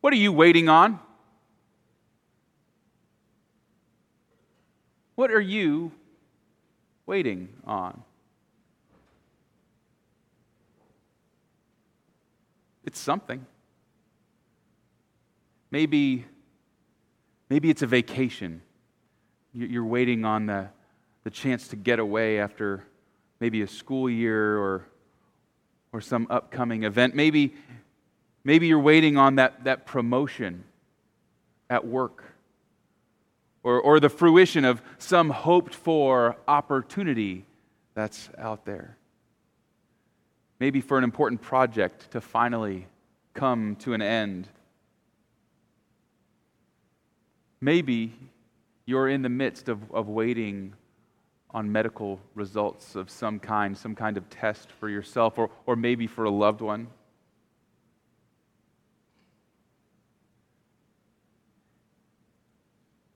What are you waiting on? What are you waiting on? It's something. Maybe, maybe it's a vacation. You're waiting on the, the chance to get away after maybe a school year or, or some upcoming event. Maybe, maybe you're waiting on that, that promotion at work or, or the fruition of some hoped for opportunity that's out there. Maybe for an important project to finally come to an end. Maybe you're in the midst of, of waiting on medical results of some kind, some kind of test for yourself or, or maybe for a loved one.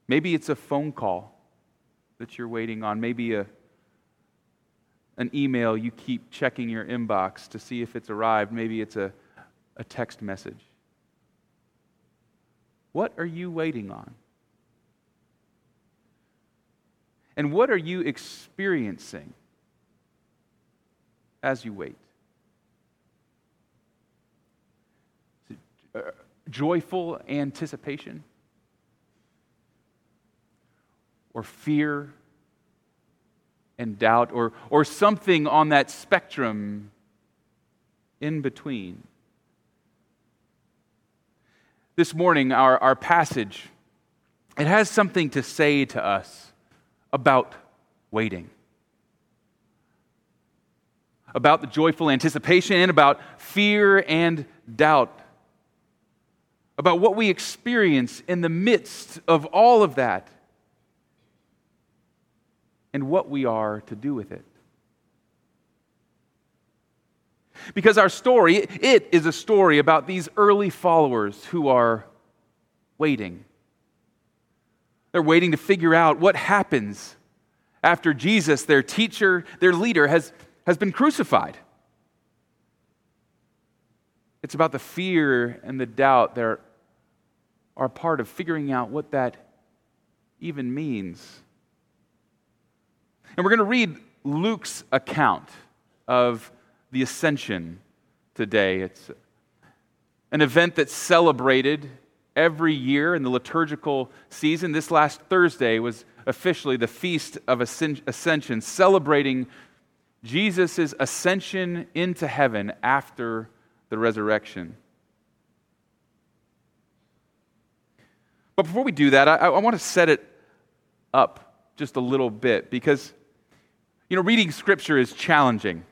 Maybe it's a phone call that you're waiting on, maybe a, an email you keep checking your inbox to see if it's arrived, maybe it's a, a text message. What are you waiting on? And what are you experiencing as you wait? Uh, joyful anticipation? Or fear and doubt? Or, or something on that spectrum in between? This morning, our, our passage, it has something to say to us about waiting, about the joyful anticipation, and about fear and doubt, about what we experience in the midst of all of that, and what we are to do with it. Because our story, it is a story about these early followers who are waiting they're waiting to figure out what happens after Jesus, their teacher, their leader, has, has been crucified. It's about the fear and the doubt that are part of figuring out what that even means. And we're going to read Luke's account of the ascension today. It's an event that's celebrated every year in the liturgical season. This last Thursday was officially the Feast of Ascension, celebrating Jesus' ascension into heaven after the resurrection. But before we do that, I, I want to set it up just a little bit because, you know, reading Scripture is challenging.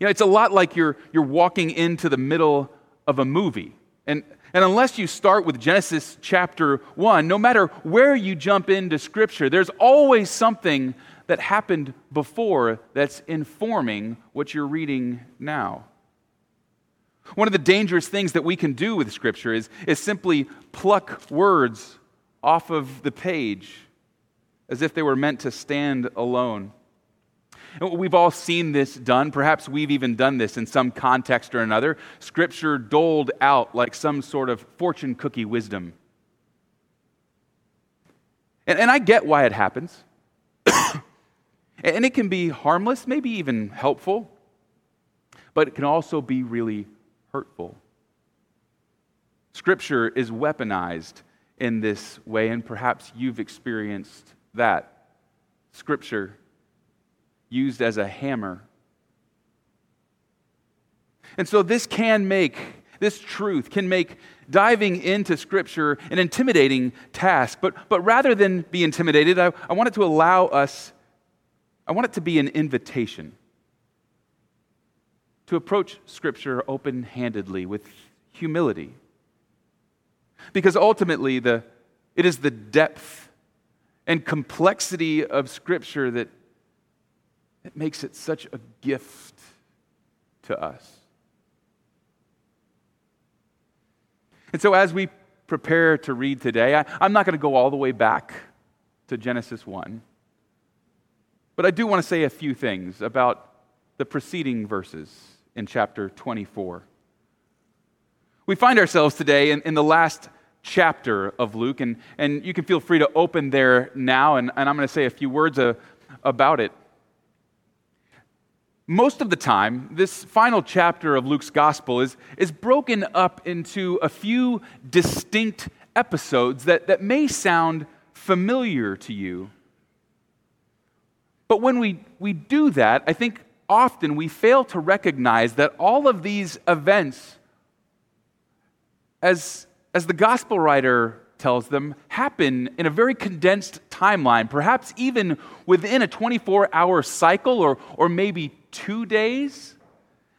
You know, it's a lot like you're, you're walking into the middle of a movie. And and unless you start with Genesis chapter 1, no matter where you jump into Scripture, there's always something that happened before that's informing what you're reading now. One of the dangerous things that we can do with Scripture is, is simply pluck words off of the page as if they were meant to stand alone. We've all seen this done. Perhaps we've even done this in some context or another. Scripture doled out like some sort of fortune cookie wisdom. And, and I get why it happens. and it can be harmless, maybe even helpful, but it can also be really hurtful. Scripture is weaponized in this way, and perhaps you've experienced that. Scripture used as a hammer. And so, this can make, this truth can make diving into Scripture an intimidating task. But, but rather than be intimidated, I, I want it to allow us, I want it to be an invitation to approach Scripture open handedly with humility. Because ultimately, the, it is the depth and complexity of Scripture that it makes it such a gift to us. And so, as we prepare to read today, I, am not going to go all the way back to Genesis 1, but I do want to say a few things about the preceding verses in chapter 24. We find ourselves today in, in the last chapter of Luke, and, and you can feel free to open there now, and, and I'm going to say a few words uh, about it. Most of the time, this final chapter of Luke's gospel is, is broken up into a few distinct episodes that, that may sound familiar to you. But when we, we do that, I think often we fail to recognize that all of these events, as, as the gospel writer tells them, happen in a very condensed timeline, perhaps even within a 24 hour cycle or, or maybe two days.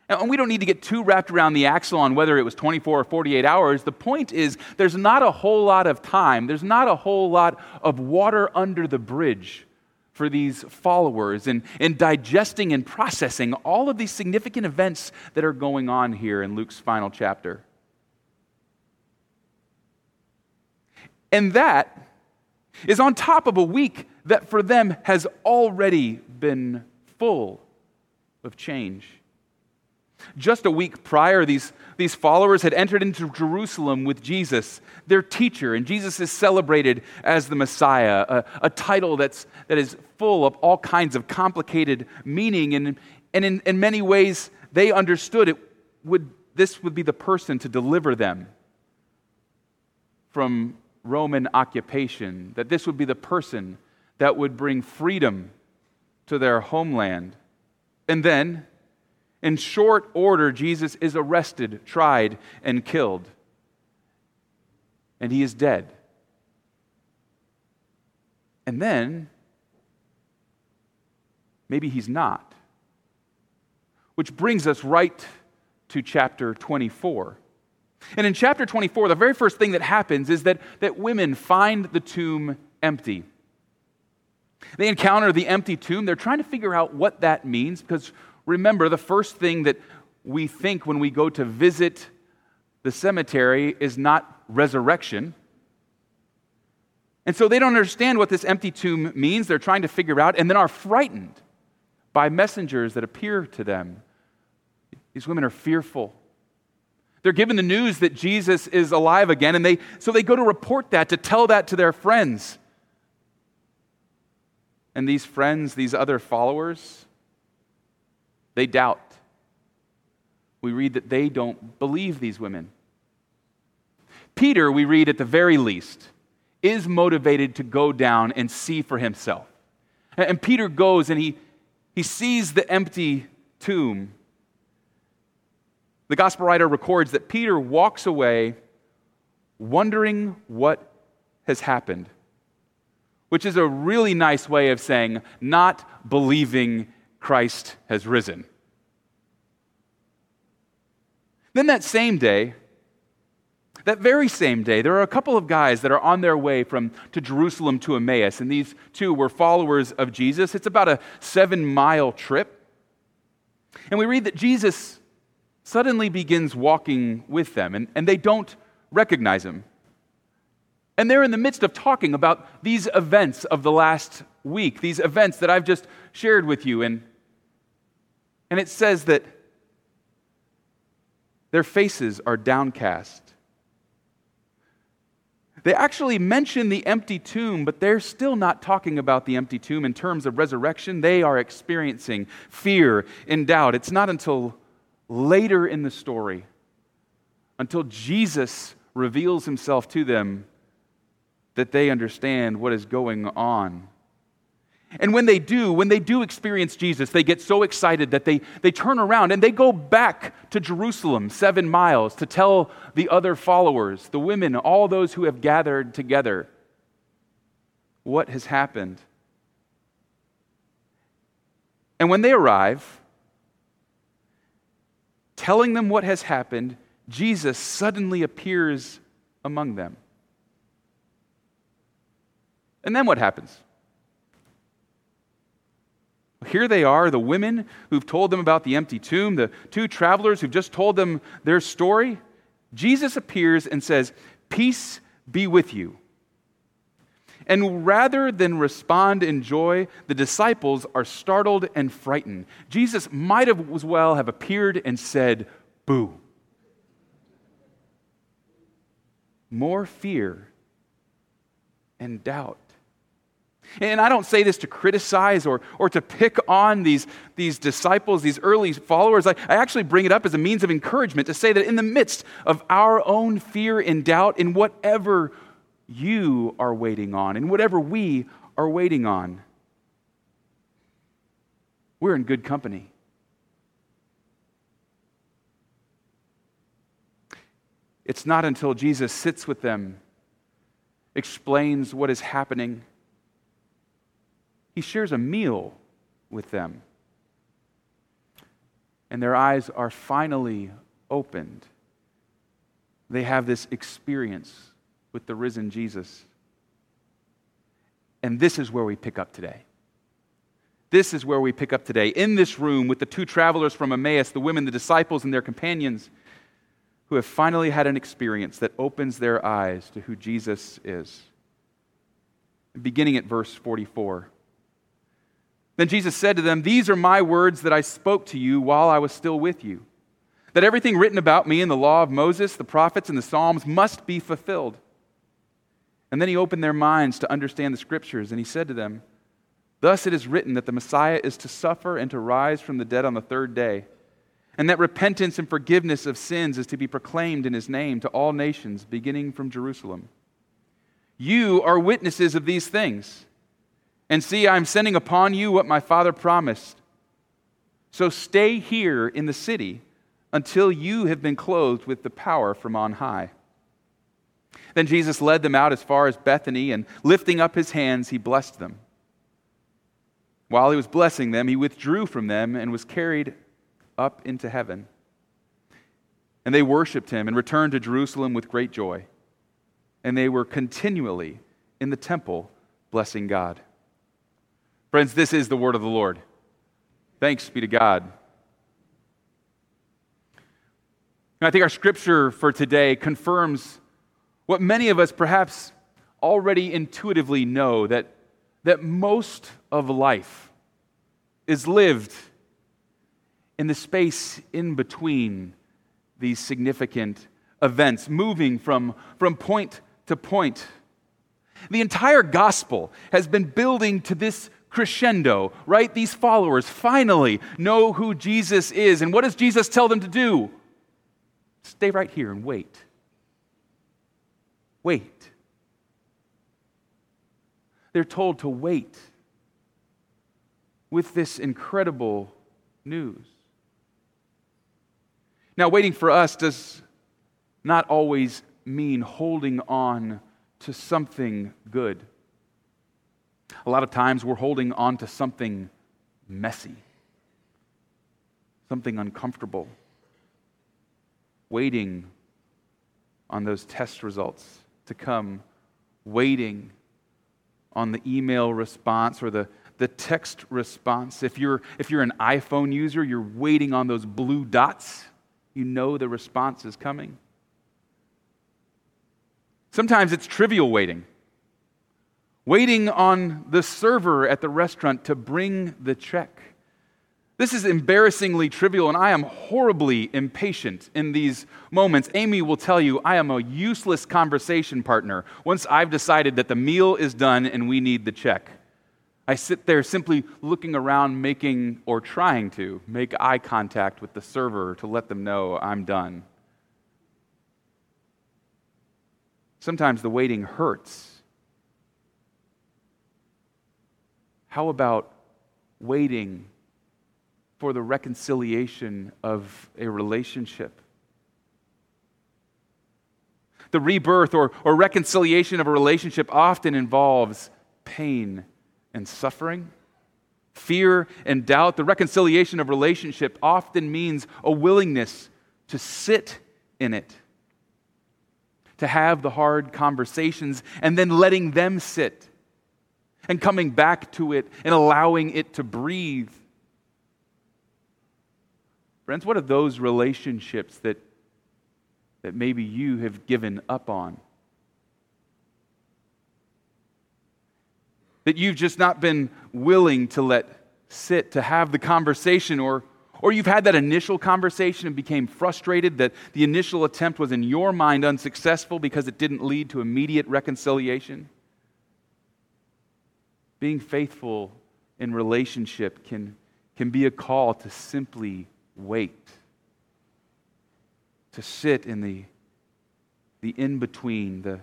And we don't need to get too wrapped around the axle on whether it was 24 or 48 hours. The point is, there's not a whole lot of time, there's not a whole lot of water under the bridge for these followers in, in digesting and processing all of these significant events that are going on here in Luke's final chapter. And that is on top of a week that for them has already been full of change. Just a week prior, these, these followers had entered into Jerusalem with Jesus, their teacher, and Jesus is celebrated as the Messiah, a, a title that's, that is full of all kinds of complicated meaning. And, and in, in many ways, they understood it would, this would be the person to deliver them from Roman occupation, that this would be the person that would bring freedom to their homeland. And then, in short order, Jesus is arrested, tried, and killed. And he is dead. And then, maybe he's not. Which brings us right to chapter 24. And in chapter 24, the very first thing that happens is that, that women find the tomb empty. They encounter the empty tomb. They're trying to figure out what that means because remember, the first thing that we think when we go to visit the cemetery is not resurrection. And so they don't understand what this empty tomb means. They're trying to figure out and then are frightened by messengers that appear to them. These women are fearful. They're given the news that Jesus is alive again, and they, so they go to report that, to tell that to their friends. And these friends, these other followers, they doubt. We read that they don't believe these women. Peter, we read at the very least, is motivated to go down and see for himself. And Peter goes and he, he sees the empty tomb. The gospel writer records that Peter walks away wondering what has happened, which is a really nice way of saying not believing Christ has risen. Then that same day, that very same day, there are a couple of guys that are on their way from to Jerusalem to Emmaus, and these two were followers of Jesus. It's about a seven mile trip. And we read that Jesus suddenly begins walking with them, and, and they don't recognize him. And they're in the midst of talking about these events of the last week, these events that I've just shared with you. And and it says that their faces are downcast. They actually mention the empty tomb, but they're still not talking about the empty tomb in terms of resurrection. They are experiencing fear and doubt. It's not until later in the story, until Jesus reveals himself to them, that they understand what is going on. And when they do, when they do experience Jesus, they get so excited that they, they turn around and they go back to Jerusalem, seven miles, to tell the other followers, the women, all those who have gathered together, what has happened. And when they arrive, telling them what has happened, Jesus suddenly appears among them. And then what happens? Here they are, the women who've told them about the empty tomb, the two travelers who've just told them their story. Jesus appears and says, Peace be with you. And rather than respond in joy, the disciples are startled and frightened. Jesus might as well have appeared and said, Boo. more fear and doubt. And I don't say this to criticize or, or to pick on these, these disciples, these early followers. I, I actually bring it up as a means of encouragement to say that in the midst of our own fear and doubt, in whatever you are waiting on, and whatever we are waiting on, we're in good company. It's not until Jesus sits with them, explains what is happening, he shares a meal with them. And their eyes are finally opened. They have this experience with the risen Jesus. And this is where we pick up today. This is where we pick up today. In this room with the two travelers from Emmaus, the women, the disciples, and their companions who have finally had an experience that opens their eyes to who Jesus is. Beginning at verse 44. Then Jesus said to them, These are my words that I spoke to you while I was still with you. That everything written about me in the law of Moses, the prophets, and the Psalms must be fulfilled. And then he opened their minds to understand the scriptures, and he said to them, Thus it is written that the Messiah is to suffer and to rise from the dead on the third day, and that repentance and forgiveness of sins is to be proclaimed in his name to all nations, beginning from Jerusalem. You are witnesses of these things. And see, I am sending upon you what my Father promised. So stay here in the city until you have been clothed with the power from on high. Then Jesus led them out as far as Bethany, and lifting up his hands, he blessed them. While he was blessing them, he withdrew from them and was carried up into heaven. And they worshiped him and returned to Jerusalem with great joy. And they were continually in the temple blessing God. Friends, this is the word of the Lord. Thanks be to God. And I think our scripture for today confirms what many of us perhaps already intuitively know that, that most of life is lived in the space in between these significant events, moving from, from point to point. The entire gospel has been building to this crescendo, right? These followers finally know who Jesus is. And what does Jesus tell them to do? Stay right here and wait. Wait. They're told to wait with this incredible news. Now, waiting for us does not always mean holding on to something good. A lot of times we're holding on to something messy, something uncomfortable, waiting on those test results to come, waiting on the email response or the, the text response. If you're, if you're an iPhone user, you're waiting on those blue dots. You know the response is coming. Sometimes it's trivial waiting waiting on the server at the restaurant to bring the check. This is embarrassingly trivial, and I am horribly impatient in these moments. Amy will tell you I am a useless conversation partner once I've decided that the meal is done and we need the check. I sit there simply looking around, making or trying to make eye contact with the server to let them know I'm done. Sometimes the waiting hurts How about waiting for the reconciliation of a relationship? The rebirth or, or reconciliation of a relationship often involves pain and suffering, fear and doubt. The reconciliation of relationship often means a willingness to sit in it, to have the hard conversations, and then letting them sit and coming back to it and allowing it to breathe. Friends, what are those relationships that, that maybe you have given up on? That you've just not been willing to let sit, to have the conversation, or, Or you've had that initial conversation and became frustrated that the initial attempt was in your mind unsuccessful because it didn't lead to immediate reconciliation. Being faithful in relationship can, can be a call to simply wait, to sit in the, the in between, the,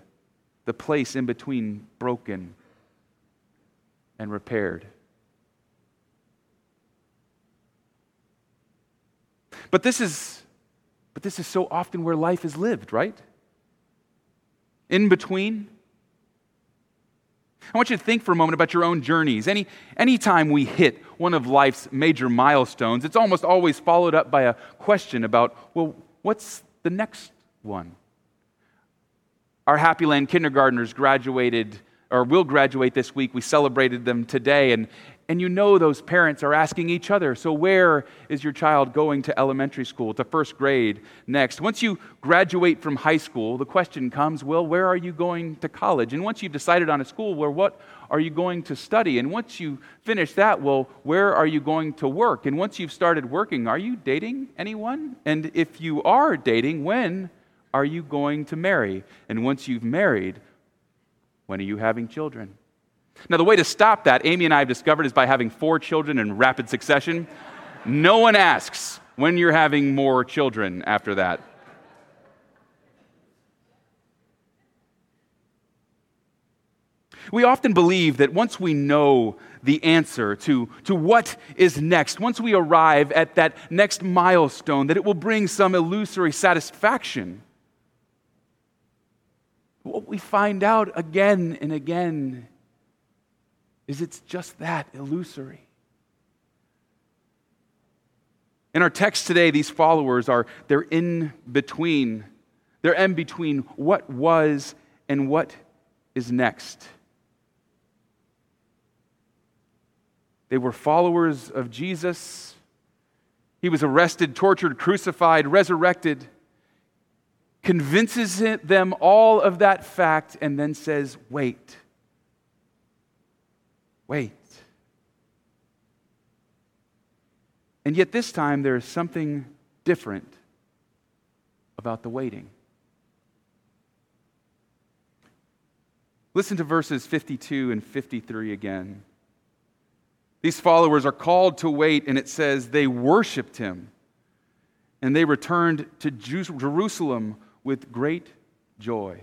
the place in between broken and repaired. But this is but this is so often where life is lived, right? In between. I want you to think for a moment about your own journeys. Any anytime we hit one of life's major milestones, it's almost always followed up by a question about, well, what's the next one? Our Happy Land kindergartners graduated or will graduate this week. We celebrated them today. And, and you know those parents are asking each other, so where is your child going to elementary school, to first grade next? Once you graduate from high school, the question comes, well, where are you going to college? And once you've decided on a school, well, what are you going to study? And once you finish that, well, where are you going to work? And once you've started working, are you dating anyone? And if you are dating, when are you going to marry? And once you've married, when are you having children? Now, the way to stop that, Amy and I have discovered, is by having four children in rapid succession. no one asks when you're having more children after that. We often believe that once we know the answer to, to what is next, once we arrive at that next milestone, that it will bring some illusory satisfaction. What we find out again and again is it's just that illusory. In our text today, these followers are they're in between. They're in between what was and what is next. They were followers of Jesus. He was arrested, tortured, crucified, resurrected convinces them all of that fact, and then says, Wait. Wait. And yet, this time, there is something different about the waiting. Listen to verses 52 and 53 again. These followers are called to wait, and it says they worshiped him. And they returned to Jerusalem with great joy.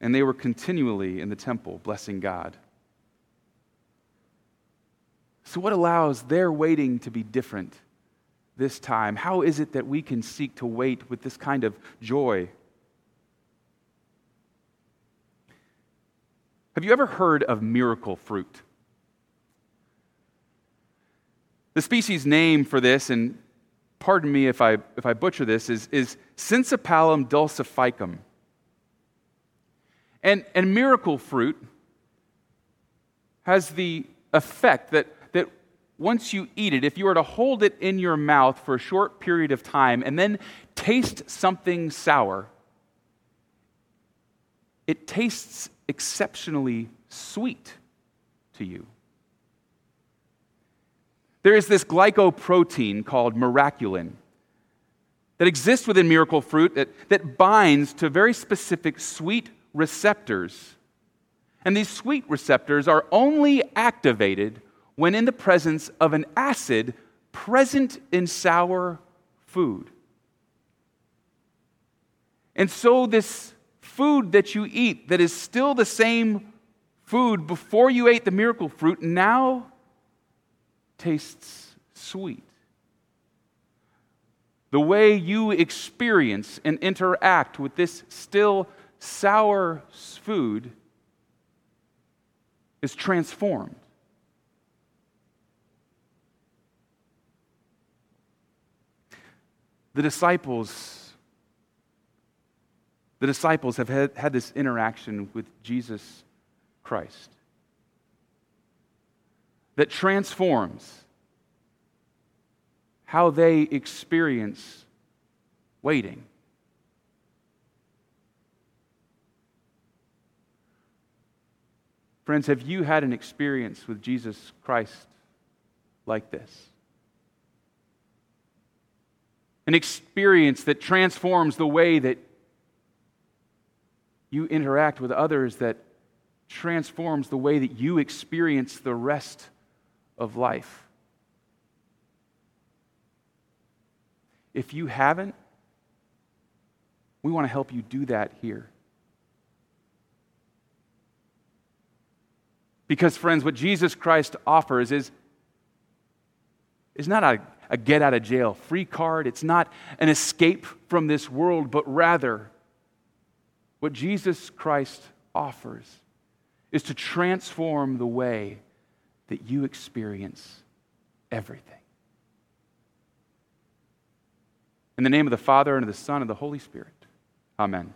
And they were continually in the temple blessing God. So, what allows their waiting to be different this time? How is it that we can seek to wait with this kind of joy? Have you ever heard of miracle fruit? The species name for this, and pardon me if I, if I butcher this, is, is Synsepalum dulcificum. And, and miracle fruit has the effect that, that once you eat it, if you were to hold it in your mouth for a short period of time and then taste something sour, it tastes exceptionally sweet to you. There is this glycoprotein called miraculin that exists within miracle fruit that, that binds to very specific sweet receptors. And these sweet receptors are only activated when in the presence of an acid present in sour food. And so, this food that you eat, that is still the same food before you ate the miracle fruit, now tastes sweet. The way you experience and interact with this still sour food is transformed. The disciples, the disciples have had, had this interaction with Jesus Christ that transforms how they experience waiting. Friends, have you had an experience with Jesus Christ like this? an experience that transforms the way that you interact with others, that transforms the way that you experience the rest of life. If you haven't, we want to help you do that here. Because, friends, what Jesus Christ offers is, is not a, a get out of jail free card, it's not an escape from this world, but rather, what Jesus Christ offers is to transform the way that you experience everything. In the name of the Father, and of the Son, and of the Holy Spirit. Amen.